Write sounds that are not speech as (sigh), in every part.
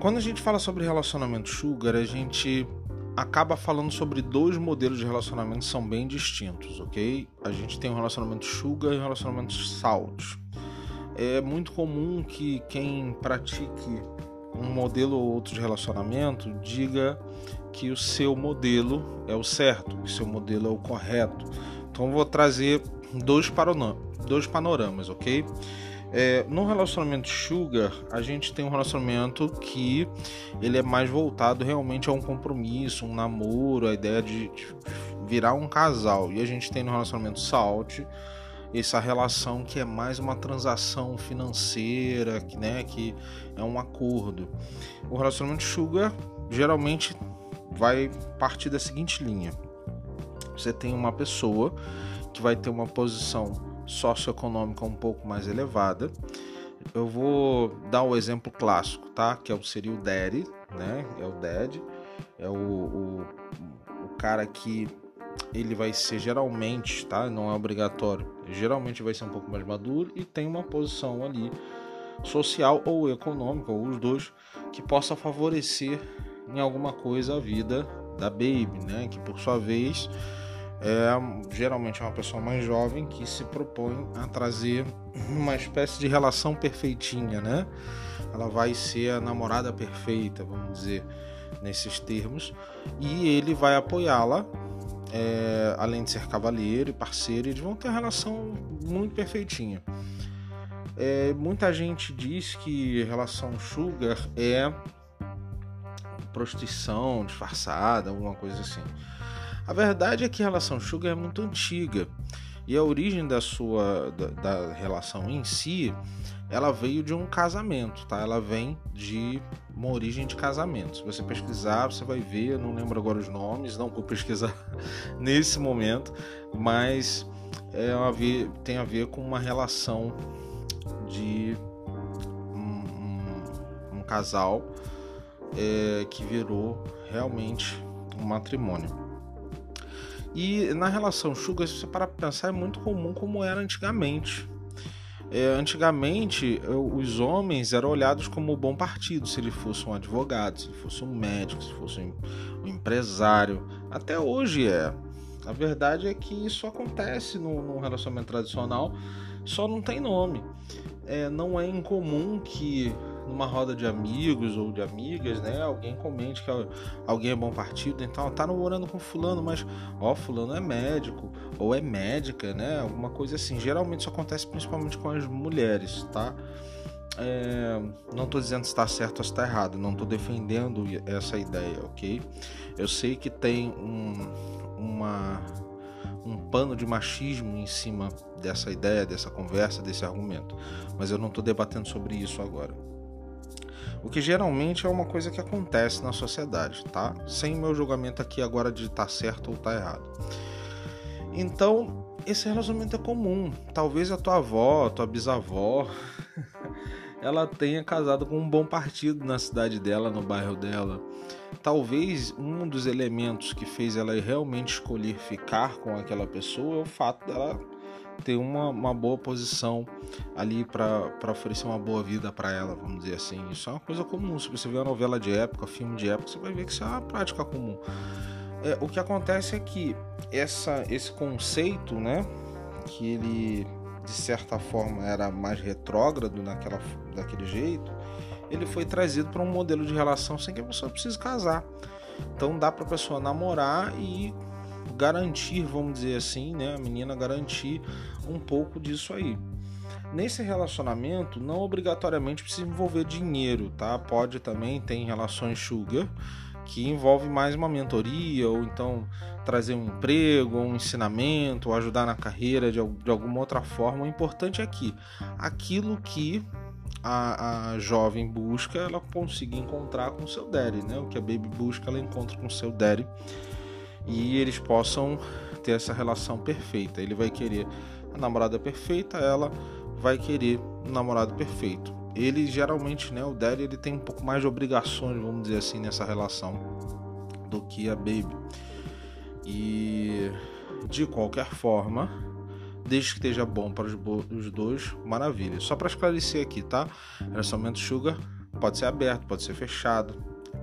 Quando a gente fala sobre relacionamento sugar, a gente acaba falando sobre dois modelos de relacionamento que são bem distintos, ok? A gente tem um relacionamento sugar e um relacionamento salt. É muito comum que quem pratique um modelo ou outro de relacionamento diga que o seu modelo é o certo, que o seu modelo é o correto. Então vou trazer dois, dois panoramas, ok? É, no relacionamento sugar, a gente tem um relacionamento que ele é mais voltado realmente a um compromisso, um namoro, a ideia de, de virar um casal. E a gente tem no relacionamento salt essa relação que é mais uma transação financeira, que, né, que é um acordo. O relacionamento sugar geralmente vai partir da seguinte linha: você tem uma pessoa que vai ter uma posição socioeconômica um pouco mais elevada. Eu vou dar o um exemplo clássico, tá? Que é, seria o daddy, né? É o dad, é o, o, o cara que ele vai ser geralmente, tá? Não é obrigatório. Geralmente vai ser um pouco mais maduro e tem uma posição ali social ou econômica, ou os dois, que possa favorecer em alguma coisa a vida da baby, né? Que por sua vez é geralmente é uma pessoa mais jovem que se propõe a trazer uma espécie de relação perfeitinha, né? Ela vai ser a namorada perfeita, vamos dizer, nesses termos, e ele vai apoiá-la, é, além de ser cavalheiro e parceiro, eles vão ter uma relação muito perfeitinha. É, muita gente diz que relação sugar é prostituição disfarçada, alguma coisa assim. A verdade é que a relação sugar é muito antiga e a origem da sua da, da, relação em si ela veio de um casamento, tá? Ela vem de uma origem de casamento. Se você pesquisar, você vai ver, não lembro agora os nomes, não vou pesquisar (laughs) nesse momento, mas é tem a ver com uma relação de um, um, um casal é, que virou realmente um matrimônio. E na relação sugar, se você parar para pensar, é muito comum como era antigamente. É, antigamente, os homens eram olhados como bom partido, se ele fosse um advogado, se ele fosse um médico, se fosse um empresário. Até hoje é. A verdade é que isso acontece no, no relacionamento tradicional, só não tem nome. É, não é incomum que numa roda de amigos ou de amigas, né? Alguém comente que alguém é bom partido, então tá namorando com fulano, mas ó, fulano é médico ou é médica, né? Alguma coisa assim. Geralmente isso acontece principalmente com as mulheres, tá? É, não estou dizendo se está certo ou se está errado, não estou defendendo essa ideia, ok? Eu sei que tem um, uma, um pano de machismo em cima dessa ideia, dessa conversa, desse argumento, mas eu não estou debatendo sobre isso agora o que geralmente é uma coisa que acontece na sociedade, tá? Sem meu julgamento aqui agora de tá certo ou tá errado. Então, esse relacionamento é comum. Talvez a tua avó, a tua bisavó, (laughs) ela tenha casado com um bom partido na cidade dela, no bairro dela. Talvez um dos elementos que fez ela realmente escolher ficar com aquela pessoa é o fato dela ter uma, uma boa posição ali para oferecer uma boa vida para ela, vamos dizer assim. Isso é uma coisa comum. Se você vê uma novela de época, filme de época, você vai ver que isso é uma prática comum. É, o que acontece é que essa, esse conceito, né, que ele de certa forma era mais retrógrado naquela, daquele jeito, ele foi trazido para um modelo de relação sem que a pessoa precise casar. Então dá para a pessoa namorar e garantir, vamos dizer assim, né, a menina garantir um pouco disso aí. Nesse relacionamento, não obrigatoriamente precisa envolver dinheiro, tá? Pode também ter relações sugar que envolve mais uma mentoria ou então trazer um emprego, um ensinamento, ou ajudar na carreira de, de alguma outra forma. O importante é que aquilo que a, a, jovem busca, ela consiga encontrar com seu daddy, né? O que a baby busca, ela encontra com seu daddy e eles possam ter essa relação perfeita. Ele vai querer a namorada perfeita, ela vai querer um namorado perfeito. Ele geralmente, né, o Daddy, ele tem um pouco mais de obrigações, vamos dizer assim, nessa relação do que a Baby. E de qualquer forma, desde que esteja bom para os dois, maravilha. Só para esclarecer aqui, tá? Relacionamento Sugar pode ser aberto, pode ser fechado,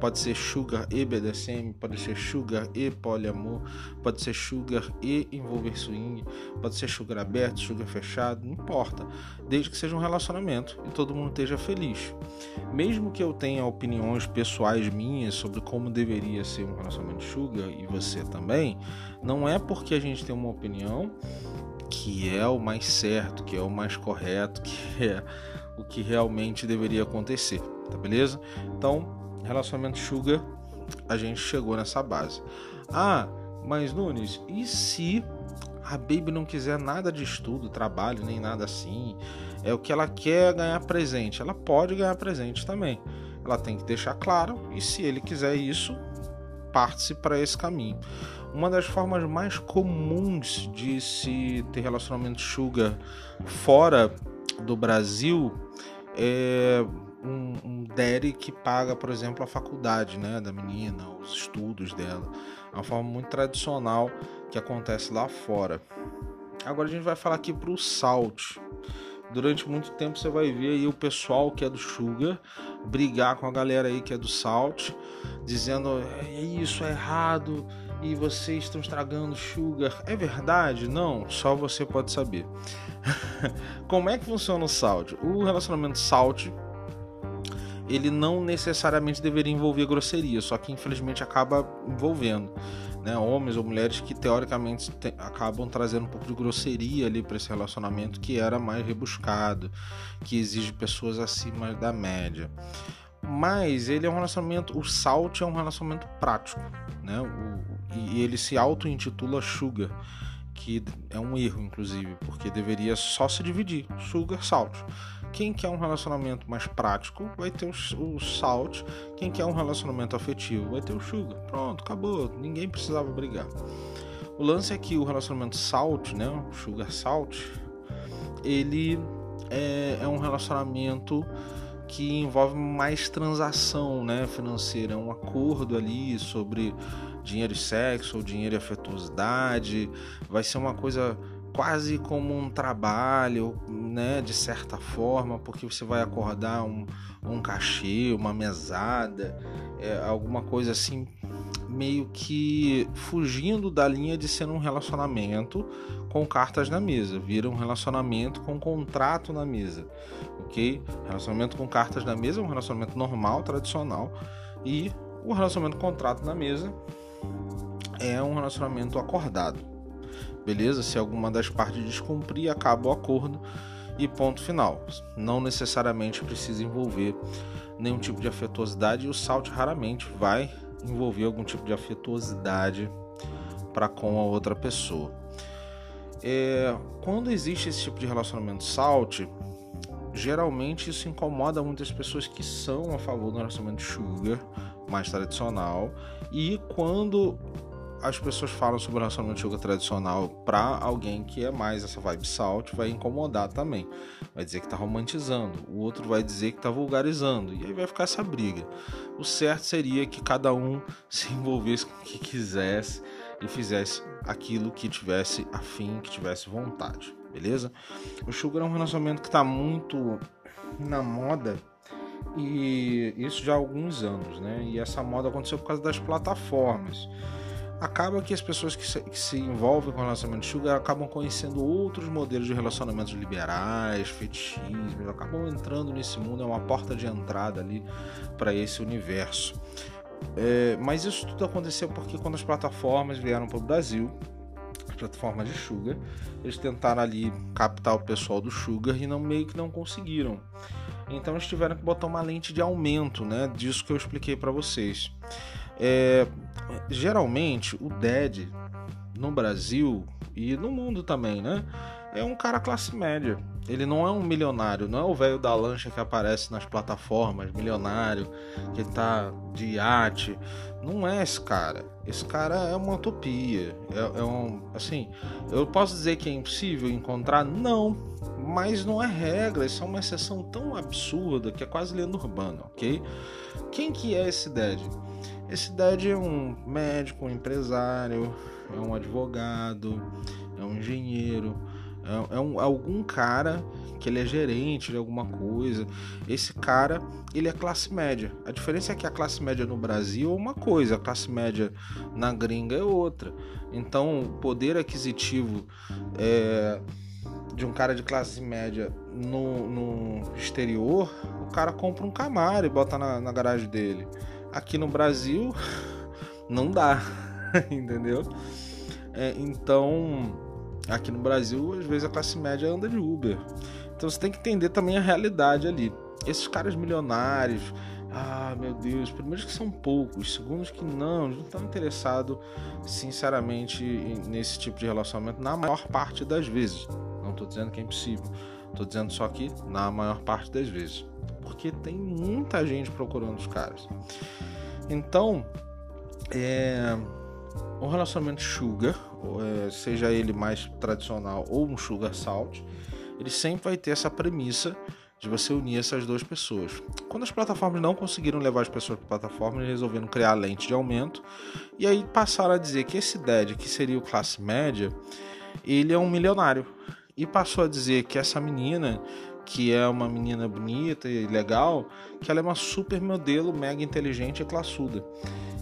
pode ser sugar e BDSM, pode ser sugar e poliamor, pode ser sugar e envolver swing, pode ser sugar aberto, sugar fechado, não importa, desde que seja um relacionamento e todo mundo esteja feliz. Mesmo que eu tenha opiniões pessoais minhas sobre como deveria ser um relacionamento sugar e você também, não é porque a gente tem uma opinião que é o mais certo, que é o mais correto, (laughs) que é o que realmente deveria acontecer, tá beleza? Então, relacionamento sugar, a gente chegou nessa base. Ah, mas Nunes, e se a Baby não quiser nada de estudo, trabalho, nem nada assim? É o que ela quer ganhar presente. Ela pode ganhar presente também. Ela tem que deixar claro, e se ele quiser isso, parte-se para esse caminho. Uma das formas mais comuns de se ter relacionamento sugar fora do Brasil é um, um que paga, por exemplo, a faculdade né, da menina, os estudos dela. É uma forma muito tradicional que acontece lá fora. Agora a gente vai falar aqui para o salt. Durante muito tempo você vai ver aí o pessoal que é do sugar brigar com a galera aí que é do salt, dizendo é isso é errado e vocês estão estragando sugar. É verdade? Não, só você pode saber. (laughs) Como é que funciona o salt? O relacionamento salt ele não necessariamente deveria envolver grosseria, só que infelizmente acaba envolvendo. Né, homens ou mulheres que teoricamente te, acabam trazendo um pouco de grosseria ali para esse relacionamento que era mais rebuscado, que exige pessoas acima da média. Mas ele é um relacionamento, o Salt é um relacionamento prático, né? O, e ele se auto-intitula Sugar, que é um erro, inclusive, porque deveria só se dividir, Sugar, Salt. Quem quer um relacionamento mais prático vai ter o, salt. Quem quer um relacionamento afetivo vai ter o sugar. Pronto, acabou. Ninguém precisava brigar. O lance é que o relacionamento salt, né, o sugar salt, ele é, é um relacionamento que envolve mais transação né, financeira, é um acordo ali sobre dinheiro e sexo, ou dinheiro e afetuosidade, vai ser uma coisa quase como um trabalho, né, de certa forma, porque você vai acordar um, um cachê, uma mesada, é, alguma coisa assim, meio que fugindo da linha de ser um relacionamento com cartas na mesa, vira um relacionamento com contrato na mesa, ok? Relacionamento com cartas na mesa é um relacionamento normal, tradicional, e o relacionamento com contrato na mesa é um relacionamento acordado beleza? Se alguma das partes descumprir, acaba o acordo e ponto final. Não necessariamente precisa envolver nenhum tipo de afetuosidade e o salt raramente vai envolver algum tipo de afetuosidade para com a outra pessoa. É, quando existe esse tipo de relacionamento salt, geralmente isso incomoda muitas pessoas que são a favor do relacionamento sugar mais tradicional e quando as pessoas falam sobre o relacionamento yoga tradicional para alguém que é mais essa vibe salt, vai incomodar também. Vai dizer que tá romantizando, o outro vai dizer que tá vulgarizando, e aí vai ficar essa briga. O certo seria que cada um (laughs) se envolvesse com o que quisesse e fizesse aquilo que tivesse afim, que tivesse vontade, beleza? O sugar é um relacionamento que tá muito na moda e isso já há alguns anos, né? E essa moda aconteceu por causa das plataformas acaba que as pessoas que se, que se envolvem com relacionamento sugar acabam conhecendo outros modelos de relacionamentos liberais, fetichismos, acabam entrando nesse mundo, é uma porta de entrada ali para esse universo. É, mas isso tudo aconteceu porque quando as plataformas vieram para o Brasil, as plataformas de sugar, eles tentaram ali captar o pessoal do sugar e não meio que não conseguiram. Então eles tiveram que botar uma lente de aumento, né? Disso que eu expliquei para vocês. É, geralmente o Dead no Brasil e no mundo também, né? É um cara classe média. Ele não é um milionário, não é o velho da lancha que aparece nas plataformas, milionário, que tá de iate. Não é esse cara. Esse cara é uma utopia. É, é um. Assim, eu posso dizer que é impossível encontrar? Não. Mas não é regra. Isso é uma exceção tão absurda que é quase lenda urbana, ok? Quem que é esse Dead? Esse Dad é um médico, um empresário, é um advogado, é um engenheiro, É, é um, algum cara que ele é gerente de alguma coisa. Esse cara, ele é classe média. A diferença é que a classe média no Brasil é uma coisa, a classe média na gringa é outra. Então, o poder aquisitivo é, de um cara de classe média no, no exterior, o cara compra um Camaro e bota na, na garagem dele. Aqui no Brasil, (laughs) não dá, (laughs) entendeu? É, então, aqui no Brasil, às vezes a classe média anda de Uber. Então você tem que entender também a realidade ali. Esses caras milionários, ah, meu Deus, primeiro que são poucos, segundo que não, não estão interessados, sinceramente, nesse tipo de relacionamento na maior parte das vezes. Não estou dizendo que é impossível, estou dizendo só que na maior parte das vezes. Porque tem muita gente procurando os caras. Então, é, relacionamento sugar, é, seja ele mais tradicional ou um sugar salt, ele sempre vai ter essa premissa de você unir essas duas pessoas. Quando as plataformas não conseguiram levar as pessoas para a plataforma, eles resolveram criar lente de aumento e aí passaram a dizer que esse DED, que seria o classe média, ele é um milionário. E passou a dizer que essa menina, que é uma menina bonita e legal, que ela é uma super modelo, mega inteligente e classuda.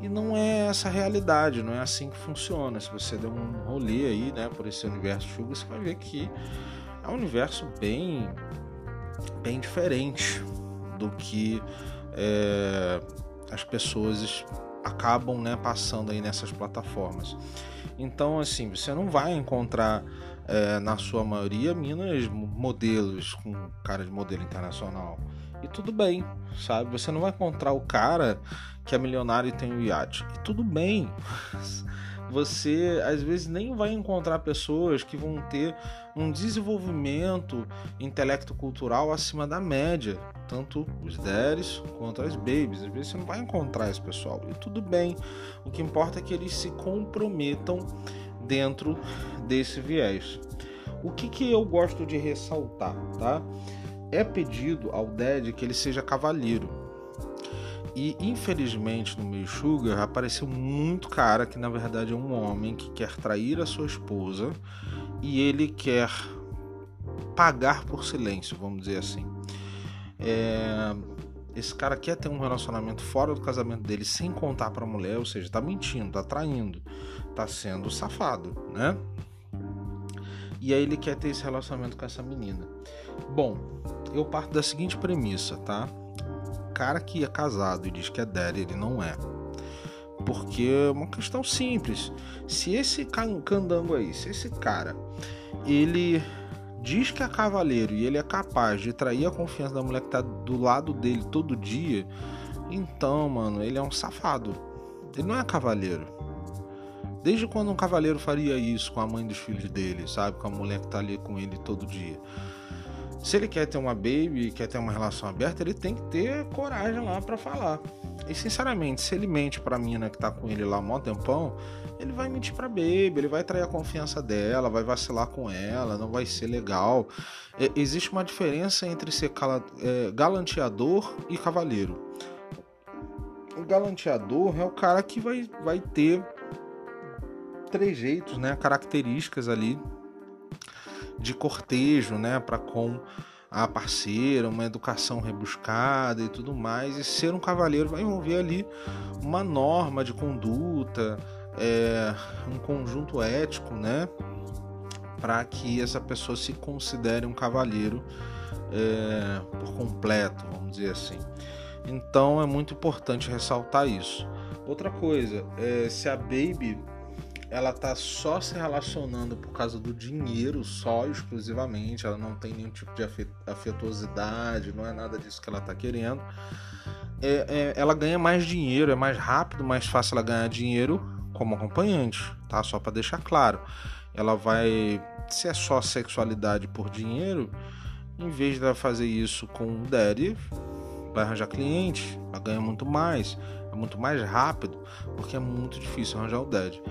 E não é essa a realidade, não é assim que funciona. Se você der um rolê aí, né, por esse universo Sugar, você vai ver que é um universo bem, bem diferente do que é, as pessoas acabam né, passando aí nessas plataformas. Então, assim, você não vai encontrar é, na sua maioria minas modelos com cara de modelo internacional. E tudo bem, sabe? Você não vai encontrar o cara que é milionário e tem um iate. E tudo bem. Você às vezes nem vai encontrar pessoas que vão ter um desenvolvimento intelecto-cultural acima da média, tanto os daddies quanto as babies. Às vezes você não vai encontrar esse pessoal. E tudo bem. O que importa é que eles se comprometam dentro desse viés. O que, que eu gosto de ressaltar, tá? É pedido ao Dad que ele seja cavalheiro e infelizmente no meio sugar apareceu muito cara que na verdade é um homem que quer trair a sua esposa e ele quer pagar por silêncio, vamos dizer assim. É... Esse cara quer ter um relacionamento fora do casamento dele sem contar para a mulher, ou seja, tá mentindo, tá traindo, tá sendo safado, né? E aí ele quer ter esse relacionamento com essa menina. Bom, eu parto da seguinte premissa, tá? Cara que é casado e diz que é daddy, ele não é. Porque é uma questão simples. Se esse candango aí, se esse cara, ele diz que é cavaleiro e ele é capaz de trair a confiança da mulher que tá do lado dele todo dia, então, mano, ele é um safado. Ele não é cavaleiro. Desde quando um cavaleiro faria isso com a mãe dos filhos dele, sabe? Com a mulher que tá ali com ele todo dia. Se ele quer ter uma baby, quer ter uma relação aberta, ele tem que ter coragem lá para falar. E sinceramente, se ele mente pra mina que tá com ele lá há um tempão, ele vai mentir pra baby, ele vai trair a confiança dela, vai vacilar com ela, não vai ser legal. É, existe uma diferença entre ser é, galanteador e cavaleiro. O galanteador é o cara que vai, vai ter trejeitos, né, características ali de cortejo, né, para com a parceira, uma educação rebuscada e tudo mais. E ser um cavaleiro vai envolver ali uma norma de conduta, é, um conjunto ético, né, para que essa pessoa se considere um cavaleiro é, por completo, vamos dizer assim. Então é muito importante ressaltar isso. Outra coisa, é, se a Baby ela tá só se relacionando por causa do dinheiro, só exclusivamente, ela não tem nenhum tipo de afetuosidade, não é nada disso que ela tá querendo. É, é, ela ganha mais dinheiro, é mais rápido, mais fácil ela ganhar dinheiro como acompanhante, tá? Só para deixar claro. Ela vai, se é só sexualidade por dinheiro, em vez de fazer isso com o daddy, vai arranjar cliente, ela ganha muito mais, é muito mais rápido, porque é muito difícil arranjar o daddy.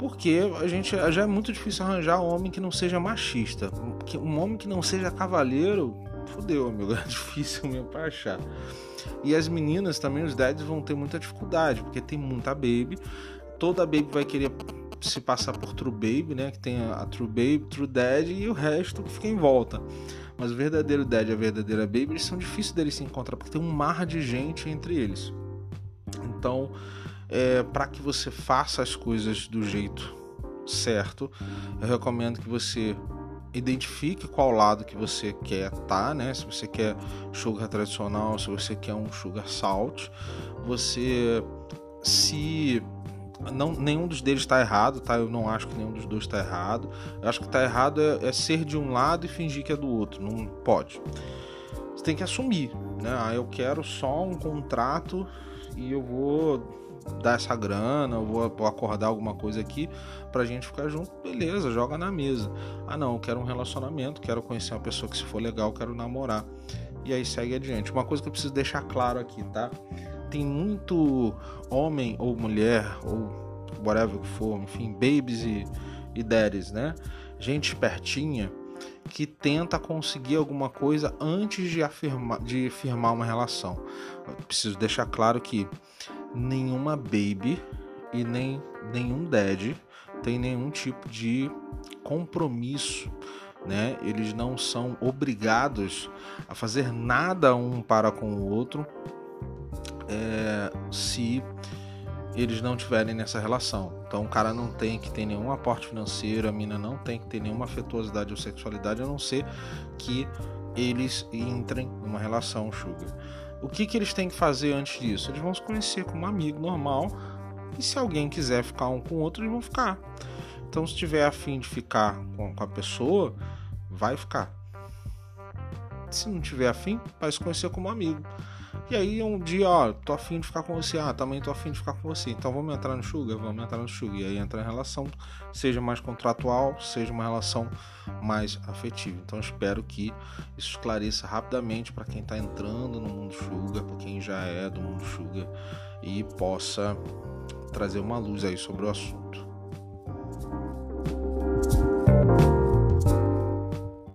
Porque a gente já é muito difícil arranjar um homem que não seja machista. Um homem que não seja cavaleiro, fodeu, amigo. (laughs) É difícil mesmo pra achar. E as meninas também, os dads, vão ter muita dificuldade, porque tem muita baby. Toda baby vai querer se passar por True Baby, né? Que tem a True Baby, True Dad e o resto que fica em volta. Mas o verdadeiro Dad e a verdadeira Baby, eles são difíceis deles se encontrar porque tem um mar de gente entre eles. Então, é, para que você faça as coisas do jeito certo, eu recomendo que você identifique qual lado que você quer tá, né? Se você quer sugar tradicional, se você quer um sugar salt, você se não, nenhum dos deles está errado, tá? Eu não acho que nenhum dos dois está errado. Eu acho que está errado é, é, ser de um lado e fingir que é do outro. Não pode. Você tem que assumir, né? Ah, eu quero só um contrato e eu vou dar essa grana, eu vou, vou acordar alguma coisa aqui pra gente ficar junto, beleza, joga na mesa. Ah não, eu quero um relacionamento, quero conhecer uma pessoa que se for legal, quero namorar. E aí segue adiante. Uma coisa que eu preciso deixar claro aqui, tá? Tem muito homem ou mulher, ou whatever que for, enfim, babies e, e daddies, né? Gente espertinha que tenta conseguir alguma coisa antes de, afirmar, de firmar uma relação. Eu preciso deixar claro que nenhuma baby e nem nenhum dad tem nenhum tipo de compromisso, né? Eles não são obrigados a fazer nada um para com o outro é, se eles não tiverem nessa relação. Então o cara não tem que ter nenhum aporte financeiro, a mina não tem que ter nenhuma afetuosidade ou sexualidade, a não ser que eles entrem numa relação sugar. O que, que eles têm que fazer antes disso? Eles vão se conhecer como amigo normal. E se alguém quiser ficar um com o outro, eles vão ficar. Então, se tiver afim de ficar com, a pessoa, vai ficar. Se não tiver afim, vai se conhecer como amigo. E aí um dia, ó, tô afim de ficar com você, ah, também tô afim de ficar com você. Então vamos entrar no Sugar? Vamos entrar no Sugar. E aí entra em relação, seja mais contratual, seja uma relação mais afetiva. Então espero que isso esclareça rapidamente para quem tá entrando no mundo Sugar, para quem já é do mundo Sugar e possa trazer uma luz aí sobre o assunto.